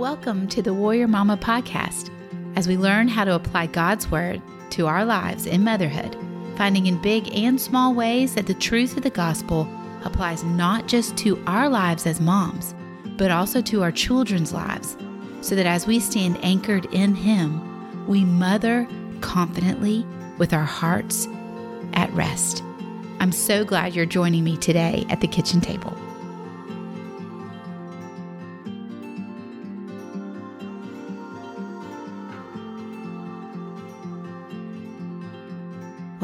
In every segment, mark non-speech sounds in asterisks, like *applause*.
Welcome to the Warrior Mama podcast as we learn how to apply God's Word to our lives in motherhood, finding in big and small ways that the truth of the gospel applies not just to our lives as moms, but also to our children's lives, so that as we stand anchored in Him, we mother confidently with our hearts at rest. I'm so glad you're joining me today at the kitchen table.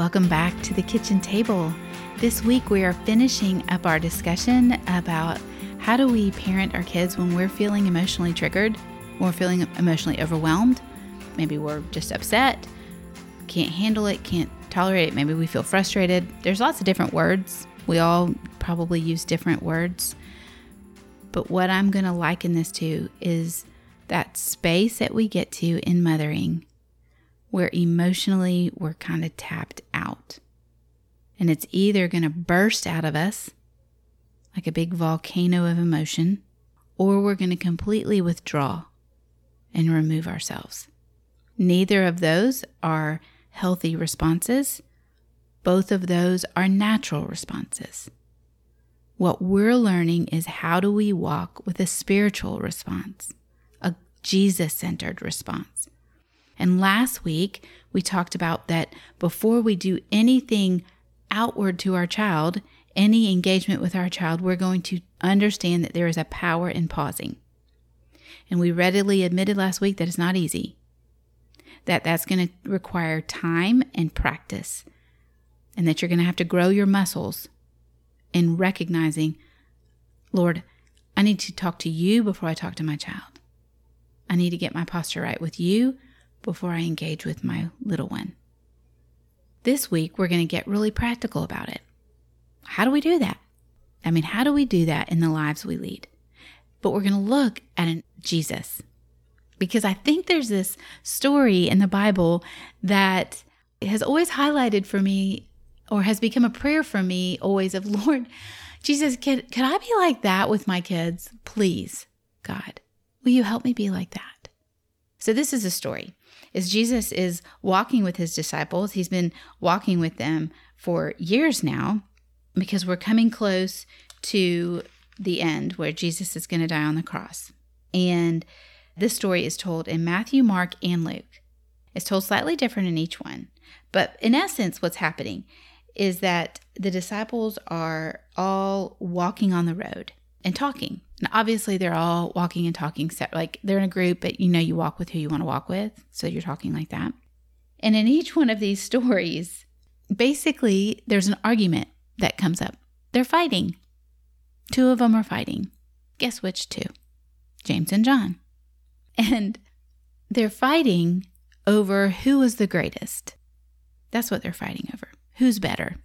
Welcome back to the kitchen table. This week we are finishing up our discussion about how do we parent our kids when we're feeling emotionally triggered, we're feeling emotionally overwhelmed, maybe we're just upset, can't handle it, can't tolerate it, maybe we feel frustrated. There's lots of different words. We all probably use different words. But what I'm going to liken this to is that space that we get to in mothering where emotionally we're kind of tapped out. And it's either going to burst out of us like a big volcano of emotion, or we're going to completely withdraw and remove ourselves. Neither of those are healthy responses. Both of those are natural responses. What we're learning is how do we walk with a spiritual response, a Jesus centered response. And last week, we talked about that before we do anything outward to our child, any engagement with our child, we're going to understand that there is a power in pausing. And we readily admitted last week that it's not easy, that that's going to require time and practice, and that you're going to have to grow your muscles in recognizing, Lord, I need to talk to you before I talk to my child. I need to get my posture right with you before I engage with my little one. This week, we're going to get really practical about it. How do we do that? I mean, how do we do that in the lives we lead? But we're going to look at Jesus because I think there's this story in the Bible that has always highlighted for me or has become a prayer for me always of Lord, Jesus, could, could I be like that with my kids? Please, God, will you help me be like that? So this is a story is Jesus is walking with his disciples. He's been walking with them for years now because we're coming close to the end where Jesus is going to die on the cross. And this story is told in Matthew, Mark, and Luke. It's told slightly different in each one. But in essence, what's happening is that the disciples are all walking on the road and talking. And obviously, they're all walking and talking, set, like they're in a group, but you know, you walk with who you want to walk with. So you're talking like that. And in each one of these *laughs* stories, basically, there's an argument that comes up. They're fighting. Two of them are fighting. Guess which two? James and John. *laughs* And they're fighting over who is the greatest. That's what they're fighting over. Who's better?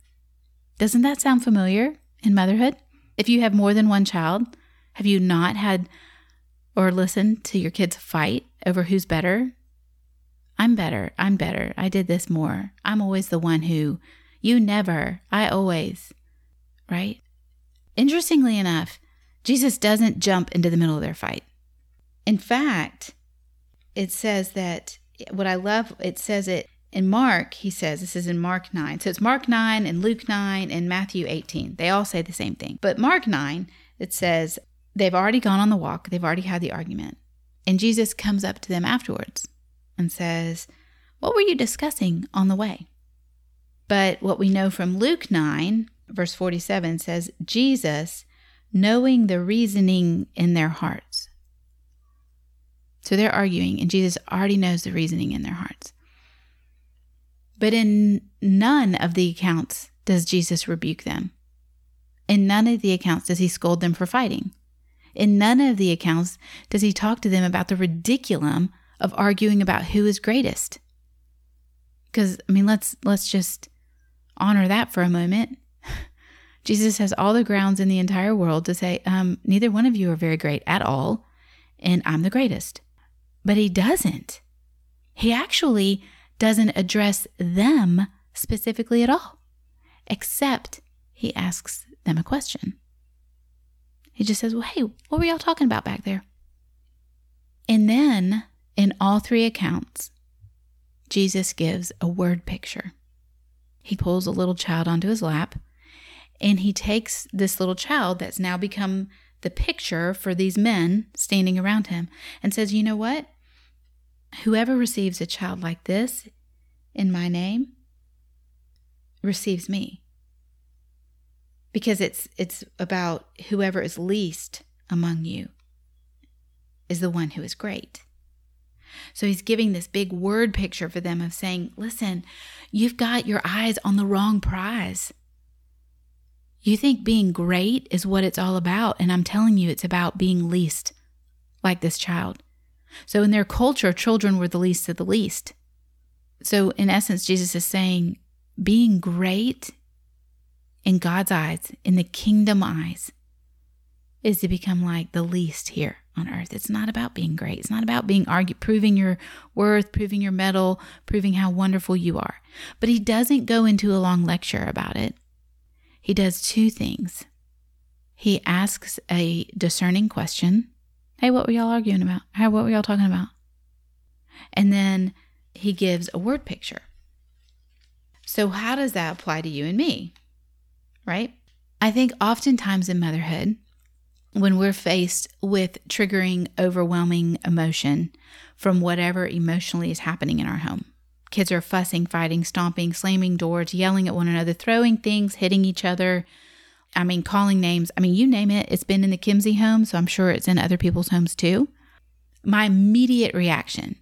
Doesn't that sound familiar in motherhood? If you have more than one child, have you not had or listened to your kids fight over who's better? I'm better. I'm better. I did this more. I'm always the one who, you never, I always, right? Interestingly enough, Jesus doesn't jump into the middle of their fight. In fact, it says that what I love, it says it in Mark, he says, this is in Mark 9. So it's Mark 9 and Luke 9 and Matthew 18. They all say the same thing. But Mark 9, it says they've already gone on the walk, they've already had the argument. And Jesus comes up to them afterwards and says, What were you discussing on the way? But what we know from Luke 9, verse 47 says, Jesus, knowing the reasoning in their hearts. So they're arguing, and Jesus already knows the reasoning in their hearts. But in none of the accounts does Jesus rebuke them. In none of the accounts does he scold them for fighting. In none of the accounts does he talk to them about the ridiculum of arguing about who is greatest. Because I mean, let's let's just honor that for a moment. *laughs* Jesus has all the grounds in the entire world to say, um, neither one of you are very great at all, and I'm the greatest. But he doesn't. He actually doesn't address them specifically at all, except he asks them a question. He just says, Well, hey, what were y'all talking about back there? And then in all three accounts, Jesus gives a word picture. He pulls a little child onto his lap and he takes this little child that's now become the picture for these men standing around him and says, You know what? Whoever receives a child like this in my name receives me. Because it's it's about whoever is least among you is the one who is great. So he's giving this big word picture for them of saying, listen, you've got your eyes on the wrong prize. You think being great is what it's all about. And I'm telling you, it's about being least, like this child. So in their culture, children were the least of the least. So in essence, Jesus is saying, being great in God's eyes, in the kingdom eyes, is to become like the least here on earth. It's not about being great. It's not about being argue, proving your worth, proving your mettle, proving how wonderful you are. But he doesn't go into a long lecture about it. He does two things. He asks a discerning question. Hey, what were y'all arguing about? How what were y'all talking about? And then he gives a word picture. So how does that apply to you and me? Right? I think oftentimes in motherhood, when we're faced with triggering, overwhelming emotion from whatever emotionally is happening in our home. Kids are fussing, fighting, stomping, slamming doors, yelling at one another, throwing things, hitting each other. I mean, calling names. I mean, you name it. It's been in the Kimsey home, so I'm sure it's in other people's homes too. My immediate reaction,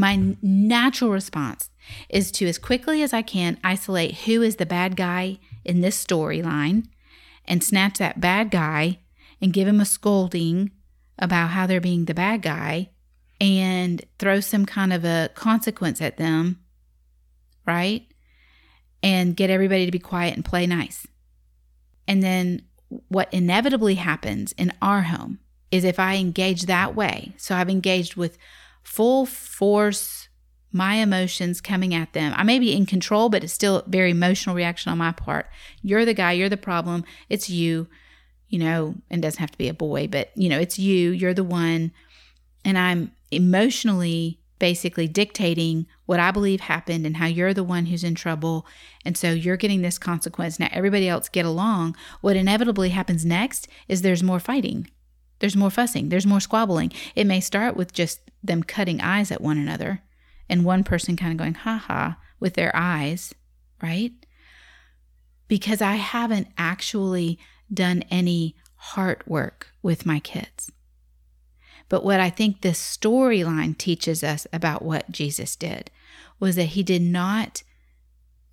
my natural response is to, as quickly as I can, isolate who is the bad guy in this storyline and snatch that bad guy and give him a scolding about how they're being the bad guy and throw some kind of a consequence at them, right? And get everybody to be quiet and play nice. And then what inevitably happens in our home is if I engage that way, so I've engaged with full force, my emotions coming at them. I may be in control, but it's still very emotional reaction on my part. You're the guy, you're the problem, it's you you know, and doesn't have to be a boy, but you know, it's you, you're the one. And I'm emotionally basically dictating what I believe happened and how you're the one who's in trouble. And so you're getting this consequence. Now everybody else get along. What inevitably happens next is there's more fighting. There's more fussing. There's more squabbling. It may start with just them cutting eyes at one another and one person kind of going, ha ha, with their eyes, right? Because I haven't actually done any heart work with my kids. But what I think this storyline teaches us about what Jesus did was that he did not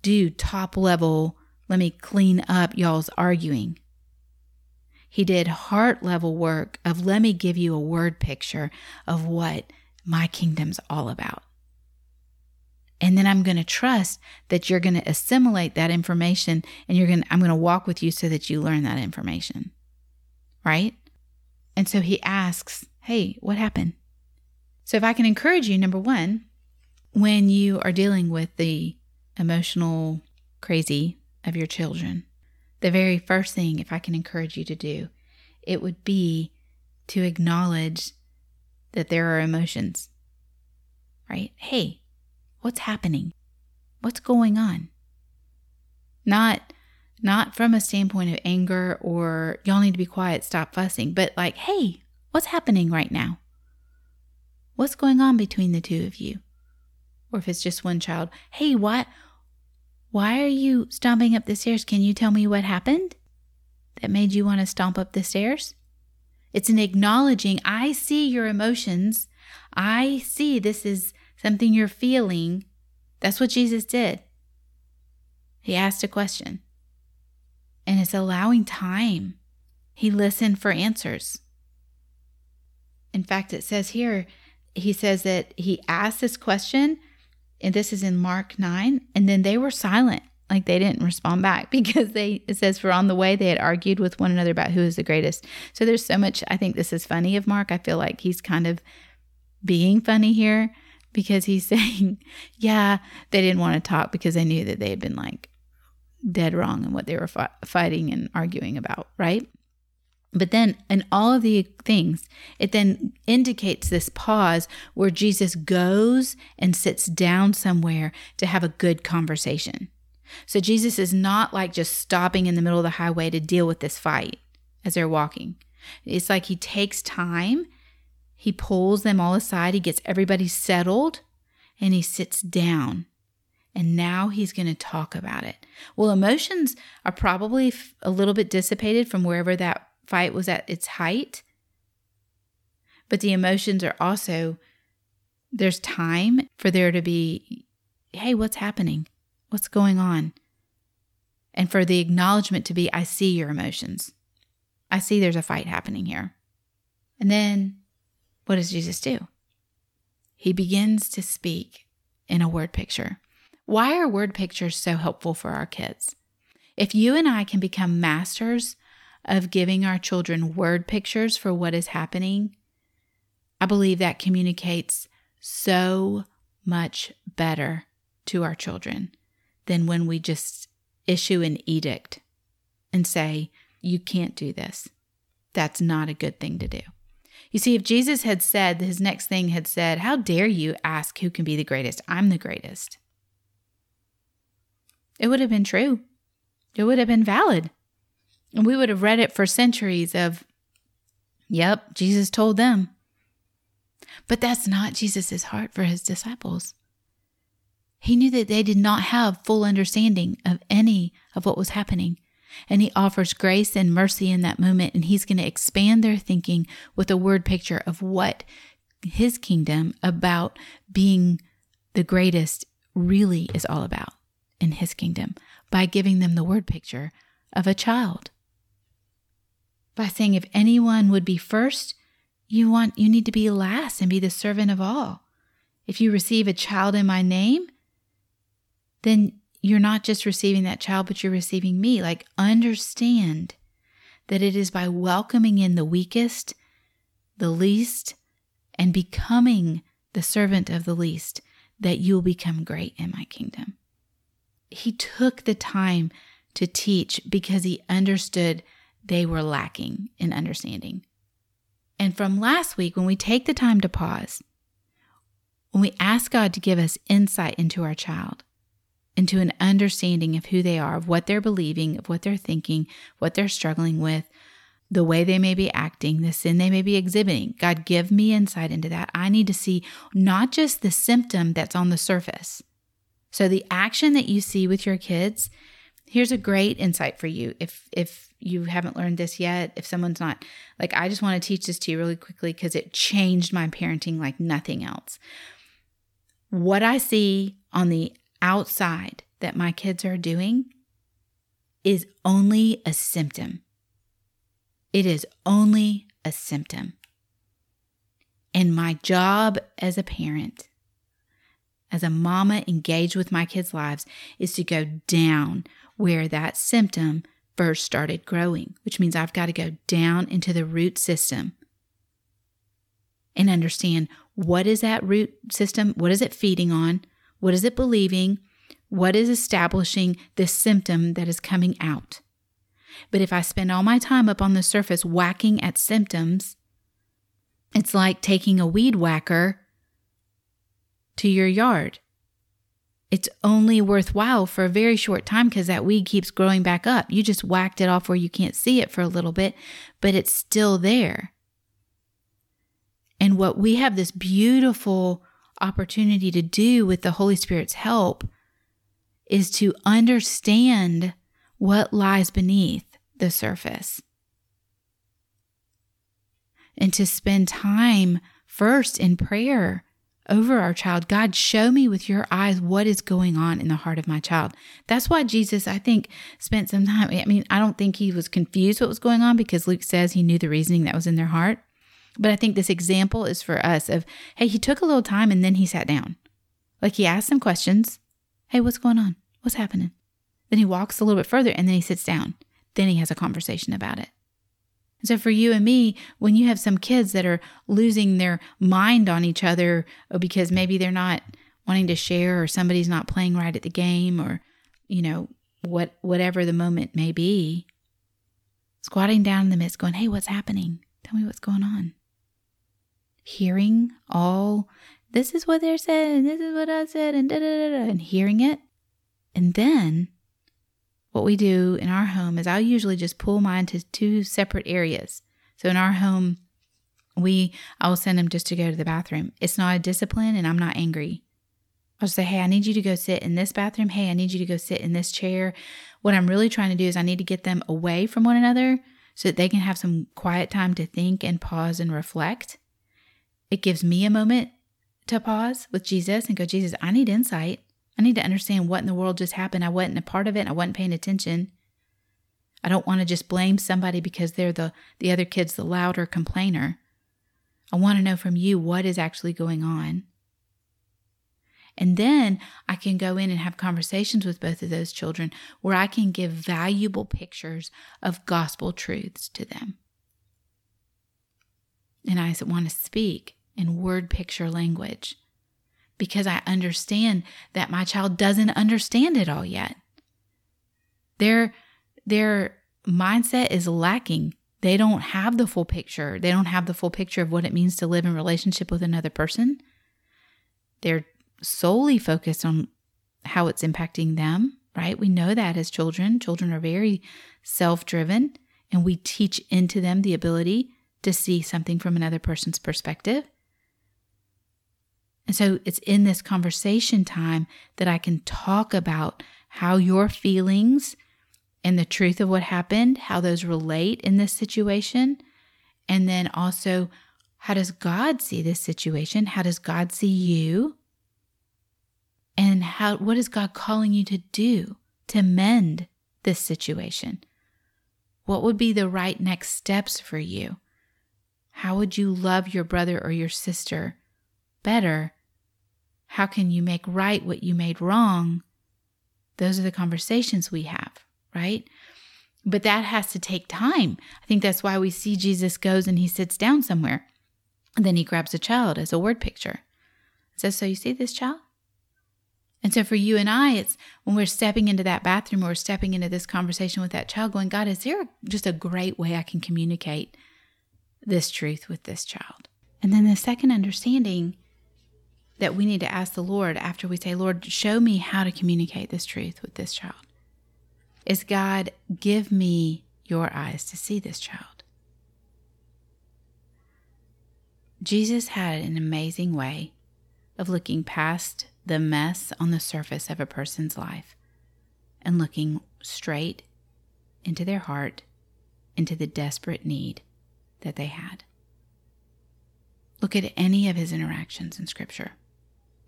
do top level, let me clean up y'all's arguing. He did heart level work of let me give you a word picture of what my kingdom's all about. And then I'm going to trust that you're going to assimilate that information and you're going I'm going to walk with you so that you learn that information. Right? And so he asks, Hey, what happened? So if I can encourage you, number one, when you are dealing with the emotional crazy of your children, the very first thing, if I can encourage you to do, it would be to acknowledge that there are emotions, right? Hey, What's happening? What's going on? Not not from a standpoint of anger or y'all need to be quiet, stop fussing, but like, hey, what's happening right now? What's going on between the two of you? Or if it's just one child, hey, what why are you stomping up the stairs? Can you tell me what happened that made you want to stomp up the stairs? It's an acknowledging, I see your emotions. I see this is something you're feeling. That's what Jesus did. He asked a question, and it's allowing time. He listened for answers. In fact, it says here, he says that he asked this question, and this is in Mark 9, and then they were silent. Like they didn't respond back *laughs* because they, it says, for on the way they had argued with one another about who is the greatest. So there's so much, I think this is funny of Mark. I feel like he's kind of being funny here because he's *laughs* saying, yeah, they didn't want to talk because they knew that they had been like dead wrong in what they were fi- fighting and arguing about, right? But then, in all of the things, it then indicates this pause where Jesus goes and sits down somewhere to have a good conversation. So, Jesus is not like just stopping in the middle of the highway to deal with this fight as they're walking. It's like he takes time, he pulls them all aside, he gets everybody settled, and he sits down. And now he's going to talk about it. Well, emotions are probably a little bit dissipated from wherever that fight was at its height. But the emotions are also, there's time for there to be, hey, what's happening? What's going on? And for the acknowledgement to be, I see your emotions. I see there's a fight happening here. And then what does Jesus do? He begins to speak in a word picture. Why are word pictures so helpful for our kids? If you and I can become masters of giving our children word pictures for what is happening, I believe that communicates so much better to our children than when we just issue an edict and say, You can't do this. That's not a good thing to do. You see, if Jesus had said, his next thing had said, How dare you ask who can be the greatest? I'm the greatest. It would have been true. It would have been valid. And we would have read it for centuries of, yep, Jesus told them. But that's not Jesus' heart for his disciples. He knew that they did not have full understanding of any of what was happening. And he offers grace and mercy in that moment. And he's going to expand their thinking with a word picture of what his kingdom about being the greatest really is all about in his kingdom by giving them the word picture of a child by saying, if anyone would be first, you want you need to be last and be the servant of all. If you receive a child in my name, then you're not just receiving that child, but you're receiving me. Like, understand that it is by welcoming in the weakest, the least, and becoming the servant of the least that you'll become great in my kingdom. He took the time to teach because he understood they were lacking in understanding. And from last week, when we take the time to pause, when we ask God to give us insight into our child, into an understanding of who they are, of what they're believing, of what they're thinking, what they're struggling with, the way they may be acting, the sin they may be exhibiting. God, give me insight into that. I need to see not just the symptom that's on the surface. So, the action that you see with your kids here's a great insight for you if if you haven't learned this yet if someone's not like i just want to teach this to you really quickly because it changed my parenting like nothing else what i see on the outside that my kids are doing is only a symptom it is only a symptom and my job as a parent as a mama engaged with my kids' lives is to go down where that symptom first started growing, which means I've got to go down into the root system and understand what is that root system? What is it feeding on? What is it believing? What is establishing this symptom that is coming out? But if I spend all my time up on the surface whacking at symptoms, it's like taking a weed whacker to your yard it's only worthwhile for a very short time because that weed keeps growing back up. You just whacked it off where you can't see it for a little bit, but it's still there. And what we have this beautiful opportunity to do with the Holy Spirit's help is to understand what lies beneath the surface and to spend time first in prayer over our child. God, show me with your eyes what is going on in the heart of my child. That's why Jesus, I think, spent some time. I mean, I don't think he was confused what was going on because Luke says he knew the reasoning that was in their heart. But I think this example is for us of, hey, he took a little time and then he sat down. Like he asked some questions. Hey, what's going on? What's happening? Then he walks a little bit further and then he sits down. Then he has a conversation about it. So, for you and me, when you have some kids that are losing their mind on each other because maybe they're not wanting to share or somebody's not playing right at the game or, you know, what whatever the moment may be, squatting down in the midst, going, Hey, what's happening? Tell me what's going on. Hearing all, this is what they're saying, this is what I said, and da da da da, and hearing it. And then what we do in our home is I'll usually just pull mine to two separate areas. So in our home, we I will send them just to go to the bathroom. It's not a discipline and I'm not angry. I'll just say, hey, I need you to go sit in this bathroom. Hey, I need you to go sit in this chair. What I'm really trying to do is I need to get them away from one another so that they can have some quiet time to think and pause and reflect. It gives me a moment to pause with Jesus and go, Jesus, I need insight. I need to understand what in the world just happened. I wasn't a part of it. I wasn't paying attention. I don't want to just blame somebody because they're the the other kid's the louder complainer. I want to know from you what is actually going on. And then I can go in and have conversations with both of those children where I can give valuable pictures of gospel truths to them. And I want to speak in word picture language because I understand that my child doesn't understand it all yet. Their, their mindset is lacking. They don't have the full picture. They don't have the full picture of what it means to live in relationship with another person. They're solely focused on how it's impacting them, right? We know that as children. Children are very self driven, and we teach into them the ability to see something from another person's perspective. And so it's in this conversation time that I can talk about how your feelings and the truth of what happened, how those relate in this situation. And then also, how does God see this situation? How does God see you? And how what is God calling you to do to mend this situation? What would be the right next steps for you? How would you love your brother or your sister better how can you make right what you made wrong? Those are the conversations we have, right? But that has to take time. I think that's why we see Jesus goes and he sits down somewhere. And then he grabs a child as a word picture. Says, So you see this child? And so for you and I, it's when we're stepping into that bathroom or stepping into this conversation with that child, going, God, is there just a great way I can communicate this truth with this child? And then the second understanding that we need to ask the Lord after we say, Lord, show me how to communicate this truth with this child. Is God, give me your eyes to see this child. Jesus had an amazing way of looking past the mess on the surface of a person's life and looking straight into their heart, into the desperate need that they had. Look at any of his interactions in Scripture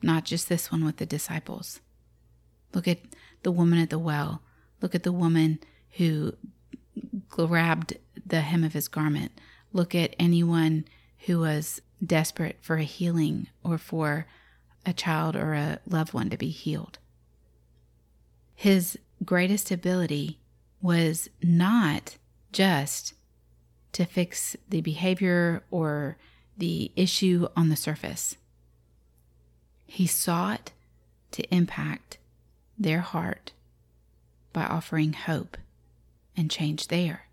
not just this one with the disciples. Look at the woman at the well. Look at the woman who grabbed the hem of his garment. Look at anyone who was desperate for a healing or for a child or a loved one to be healed. His greatest ability was not just to fix the behavior or the issue on the surface. He sought to impact their heart by offering hope and change there,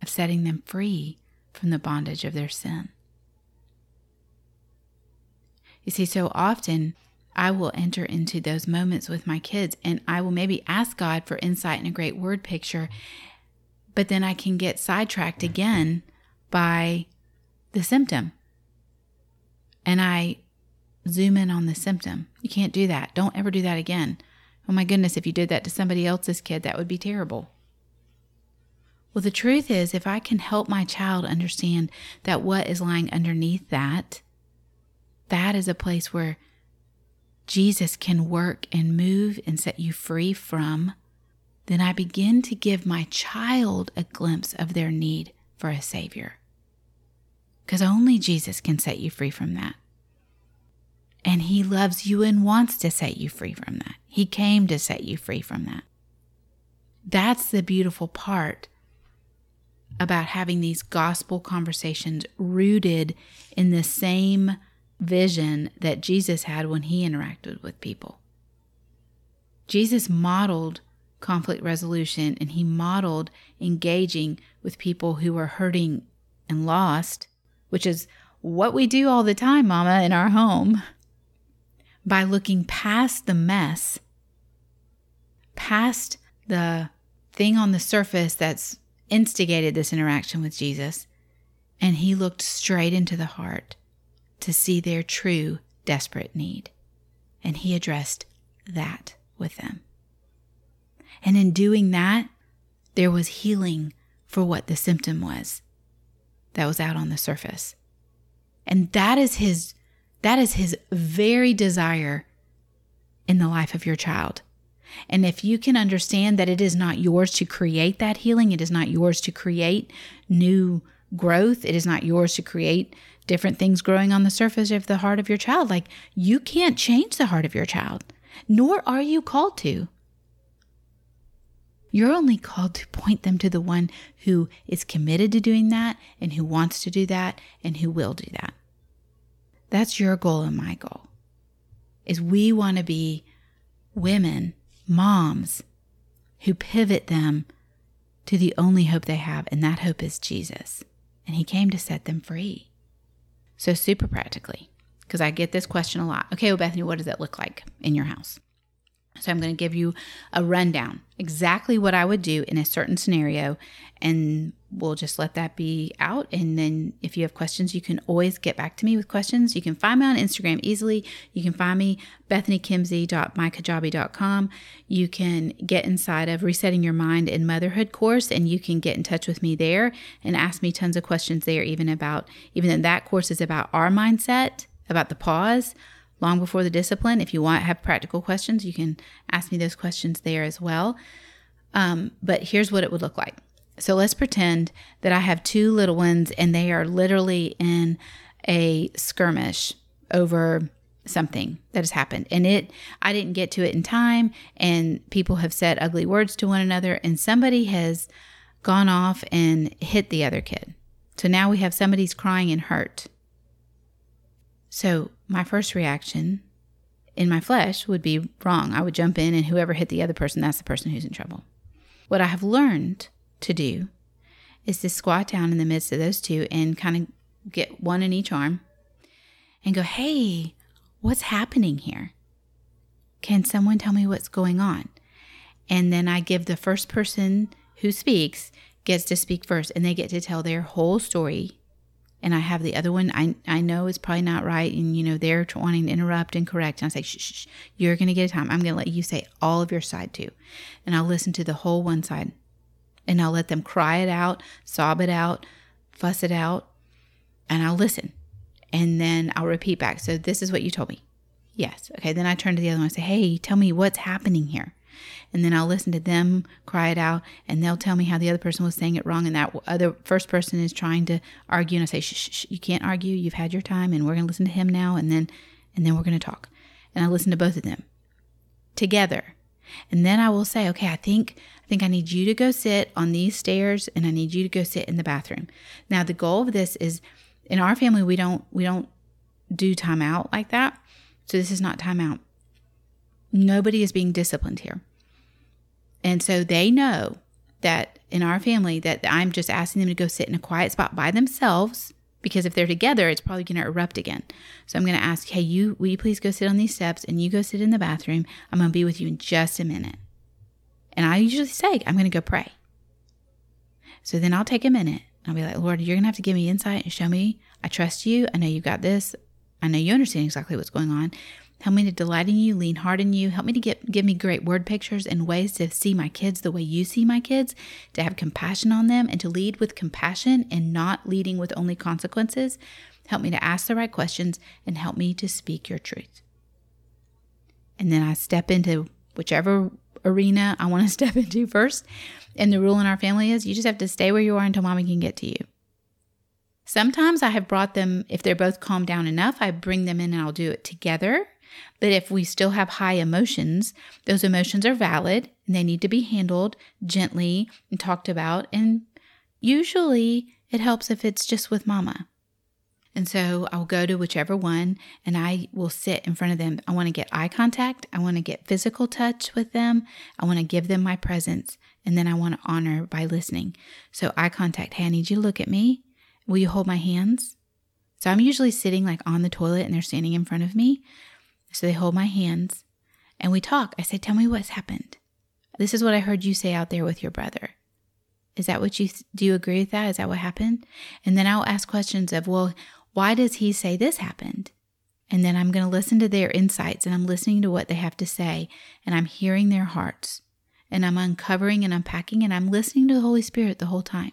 of setting them free from the bondage of their sin. You see, so often I will enter into those moments with my kids and I will maybe ask God for insight and a great word picture, but then I can get sidetracked again by the symptom. And I zoom in on the symptom. You can't do that. Don't ever do that again. Oh my goodness, if you did that to somebody else's kid, that would be terrible. Well, the truth is, if I can help my child understand that what is lying underneath that, that is a place where Jesus can work and move and set you free from, then I begin to give my child a glimpse of their need for a Savior. Because only Jesus can set you free from that. And He loves you and wants to set you free from that. He came to set you free from that. That's the beautiful part about having these gospel conversations rooted in the same vision that Jesus had when he interacted with people. Jesus modeled conflict resolution and he modeled engaging with people who were hurting and lost, which is what we do all the time, Mama, in our home, by looking past the mess, past the thing on the surface that's instigated this interaction with Jesus. And he looked straight into the heart to see their true, desperate need. And he addressed that with them. And in doing that, there was healing for what the symptom was that was out on the surface. And that is his that is his very desire in the life of your child. And if you can understand that it is not yours to create that healing, it is not yours to create new growth, it is not yours to create different things growing on the surface of the heart of your child. Like you can't change the heart of your child, nor are you called to. You're only called to point them to the one who is committed to doing that and who wants to do that and who will do that. That's your goal and my goal. Is we want to be women, moms who pivot them to the only hope they have and that hope is Jesus. And he came to set them free. So super practically, because I get this question a lot. Okay, well Bethany, what does that look like in your house? So I'm going to give you a rundown, exactly what I would do in a certain scenario, and we'll just let that be out. And then if you have questions, you can always get back to me with questions. You can find me on Instagram easily. You can find me bethanykimsey.mykajabi.com. You can get inside of Resetting Your Mind and Motherhood course, and you can get in touch with me there and ask me tons of questions there, even about, even that course is about our mindset, about the pause long before the discipline. If you want have practical questions, you can ask me those questions there as well. Um, but here's what it would look like. So let's pretend that I have two little ones and they are literally in a skirmish over something that has happened and it I didn't get to it in time and people have said ugly words to one another and somebody has gone off and hit the other kid. So now we have somebody's crying and hurt. So my first reaction in my flesh would be wrong. I would jump in, and whoever hit the other person, that's the person who's in trouble. What I have learned to do is to squat down in the midst of those two and kind of get one in each arm and go, hey, what's happening here? Can someone tell me what's going on? And then I give the first person who speaks gets to speak first and they get to tell their whole story and I have the other one. I I know it's probably not right, and you know they're wanting to interrupt and correct. And I say, shh, shh, shh. you're going to get a time. I'm going to let you say all of your side too, and I'll listen to the whole one side, and I'll let them cry it out, sob it out, fuss it out, and I'll listen, and then I'll repeat back. So this is what you told me. Yes. Okay. Then I turn to the other one and say, hey, tell me what's happening here and then I'll listen to them cry it out and they'll tell me how the other person was saying it wrong and that other first person is trying to argue and I say shh, shh, shh you can't argue. You've had your time and we're going to listen to him now and then and then we're going to talk. And I listen to both of them together. And then I will say okay I think I think I need you to go sit on these stairs and I need you to go sit in the bathroom. Now the goal of this is in our family we don't we don't do timeout like that. So this is not timeout nobody is being disciplined here and so they know that in our family that I'm just asking them to go sit in a quiet spot by themselves because if they're together, it's probably going to erupt again. So I'm going to ask, hey, you, will you please go sit on these steps and you go sit in the bathroom? I'm going to be with you in just a minute. And I usually say, I'm going to go pray. So then I'll take a minute. I'll be like, Lord, you're going to have to give me insight and show me. I trust you. I know you've got this. I know you understand exactly what's going on. Help me to delight in you, lean hard in you. Help me to get give me great word pictures and ways to see my kids the way you see my kids, to have compassion on them and to lead with compassion and not leading with only consequences. Help me to ask the right questions and help me to speak your truth. And then I step into whichever arena I want to *laughs* step into first. And the rule in our family is you just have to stay where you are until mommy can get to you. Sometimes I have brought them, if they're both calmed down enough, I bring them in and I'll do it together. But if we still have high emotions, those emotions are valid and they need to be handled gently and talked about. And usually it helps if it's just with mama. And so I'll go to whichever one and I will sit in front of them. I want to get eye contact. I want to get physical touch with them. I want to give them my presence. And then I want to honor by listening. So eye contact. Hey, I need you to look at me. Will you hold my hands? So I'm usually sitting like on the toilet and they're standing in front of me. So they hold my hands and we talk. I say, Tell me what's happened. This is what I heard you say out there with your brother. Is that what you do? You agree with that? Is that what happened? And then I'll ask questions of, Well, why does he say this happened? And then I'm going to listen to their insights and I'm listening to what they have to say and I'm hearing their hearts and I'm uncovering and unpacking and I'm listening to the Holy Spirit the whole time.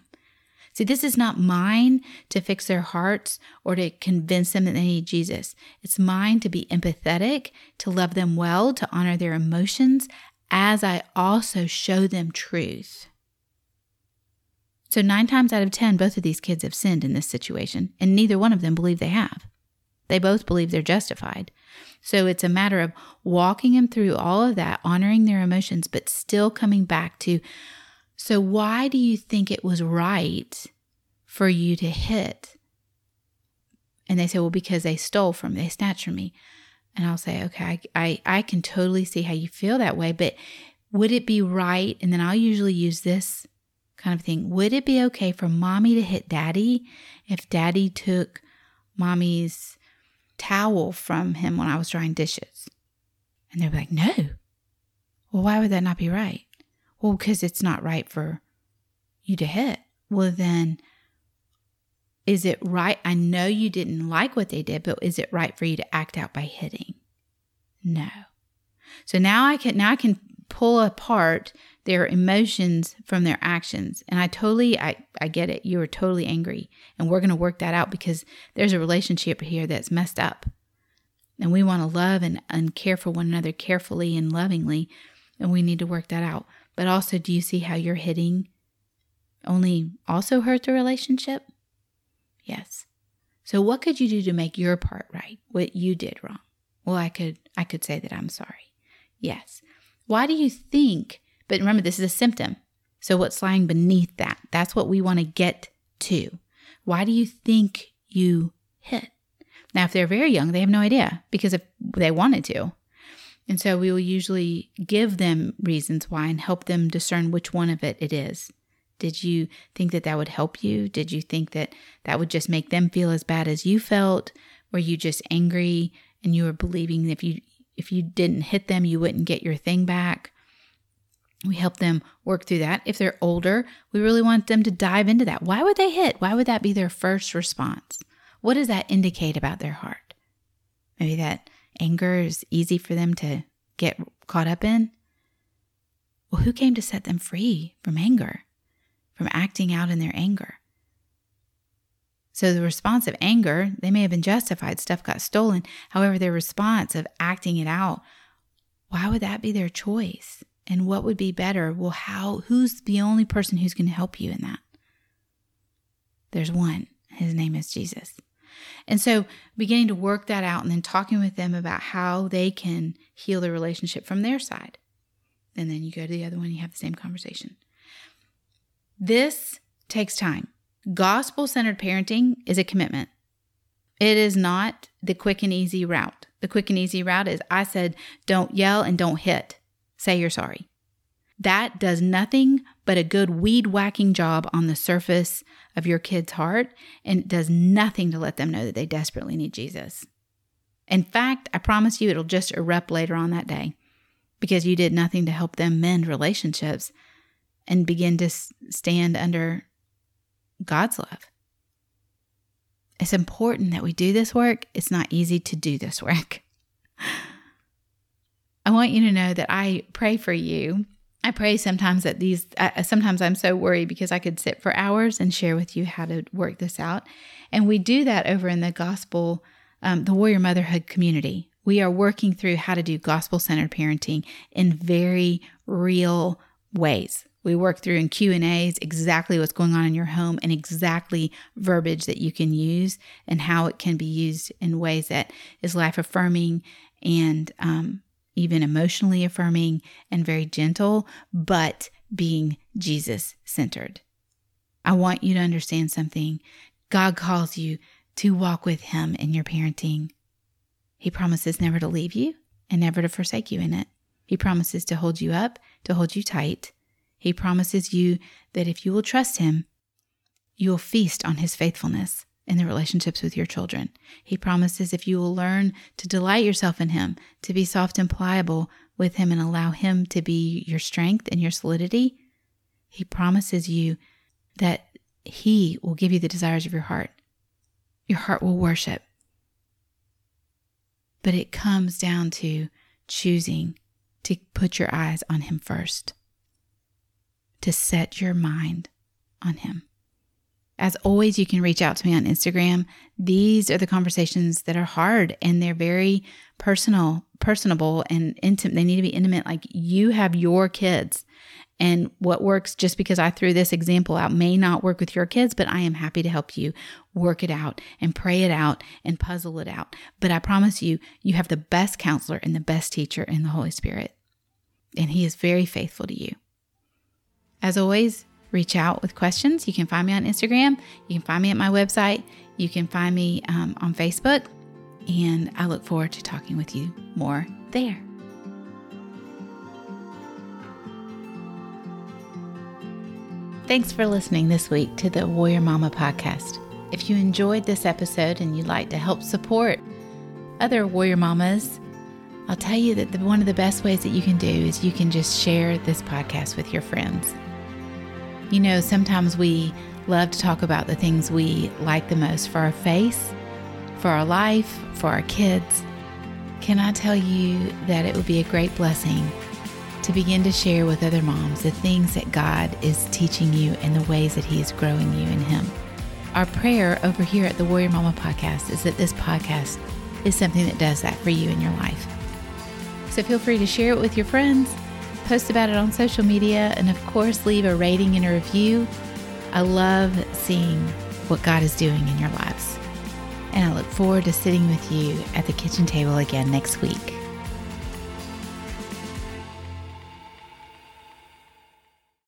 See, this is not mine to fix their hearts or to convince them that they need Jesus. It's mine to be empathetic, to love them well, to honor their emotions, as I also show them truth. So, nine times out of 10, both of these kids have sinned in this situation, and neither one of them believe they have. They both believe they're justified. So, it's a matter of walking them through all of that, honoring their emotions, but still coming back to so, why do you think it was right for you to hit? And they say, Well, because they stole from me, they snatched from me. And I'll say, Okay, I, I, I can totally see how you feel that way, but would it be right? And then I'll usually use this kind of thing. Would it be okay for mommy to hit daddy if daddy took mommy's towel from him when I was drying dishes? And they'll be like, No. Well, why would that not be right? Well, because it's not right for you to hit. Well, then, is it right? I know you didn't like what they did, but is it right for you to act out by hitting? No. So now I can now I can pull apart their emotions from their actions. And I totally I, I get it. You are totally angry. And we're gonna work that out because there's a relationship here that's messed up. And we want to love and, and care for one another carefully and lovingly. And we need to work that out. But also, do you see how you're hitting only also hurt the relationship? Yes. So what could you do to make your part right? What you did wrong? Well, I could I could say that I'm sorry. Yes. Why do you think? But remember this is a symptom. So what's lying beneath that? That's what we want to get to. Why do you think you hit? Now, if they're very young, they have no idea because if they wanted to, and so we will usually give them reasons why and help them discern which one of it it is. Did you think that that would help you? Did you think that that would just make them feel as bad as you felt? Were you just angry and you were believing if you if you didn't hit them, you wouldn't get your thing back? We help them work through that. If they're older, we really want them to dive into that. Why would they hit? Why would that be their first response? What does that indicate about their heart? Maybe that anger is easy for them to get caught up in? Well, who came to set them free from anger, from acting out in their anger? So, the response of anger, they may have been justified, stuff got stolen. However, their response of acting it out, why would that be their choice? And what would be better? Well, how, who's the only person who's going to help you in that? There's one. His name is Jesus. And so beginning to work that out and then talking with them about how they can heal the relationship from their side. And then you go to the other one, you have the same conversation. This takes time. Gospel centered parenting is a commitment. It is not the quick and easy route. The quick and easy route is I said, don't yell and don't hit. Say you're sorry. That does nothing but a good weed whacking job on the surface of your kid's heart and it does nothing to let them know that they desperately need Jesus. In fact, I promise you it'll just erupt later on that day because you did nothing to help them mend relationships and begin to stand under God's love. It's important that we do this work. It's not easy to do this work. *laughs* I want you to know that I pray for you I pray sometimes that these, uh, sometimes I'm so worried because I could sit for hours and share with you how to work this out. And we do that over in the gospel, um, the Warrior Motherhood community. We are working through how to do gospel centered parenting in very real ways. We work through in Q&As exactly what's going on in your home and exactly verbiage that you can use and how it can be used in ways that is life affirming and um, even emotionally affirming and very gentle, but being Jesus centered. I want you to understand something. God calls you to walk with Him in your parenting. He promises never to leave you and never to forsake you in it. He promises to hold you up, to hold you tight. He promises you that if you will trust Him, you will feast on His faithfulness in the relationships with your children. He promises if you will learn to delight yourself in Him, to be soft and pliable with Him, and allow Him to be your strength and your solidity, He promises you that He will give you the desires of your heart. Your heart will worship. But it comes down to choosing to put your eyes on Him first, to set your mind on Him. As always, you can reach out to me on Instagram. These are the conversations that are hard and they're very personal, personable, and intimate. They need to be intimate. Like you have your kids. And what works just because I threw this example out may not work with your kids, but I am happy to help you work it out and pray it out and puzzle it out. But I promise you, you have the best counselor and the best teacher in the Holy Spirit. And He is very faithful to you. As always, reach out with questions. You can find me on Instagram. You can find me at my website. You can find me um, on Facebook. And I look forward to talking with you more there. Thanks for listening this week to the Warrior Mama podcast. If you enjoyed this episode and you'd like to help support other Warrior Mamas, I'll tell you that the, one of the best ways that you can do is you can just share this podcast with your friends. You know, sometimes we love to talk about the things we like the most for our face, for our life, for our kids. Can I tell you that it would be a great blessing to begin to share with other moms the things that God is teaching you and the ways that He is growing you in Him? Our prayer over here at the Warrior Mama podcast is that this podcast is something that does that for you in your life. So feel free to share it with your friends post about it on social media, and of course, leave a rating and a review. I love seeing what God is doing in your lives. And I look forward to sitting with you at the kitchen table again next week.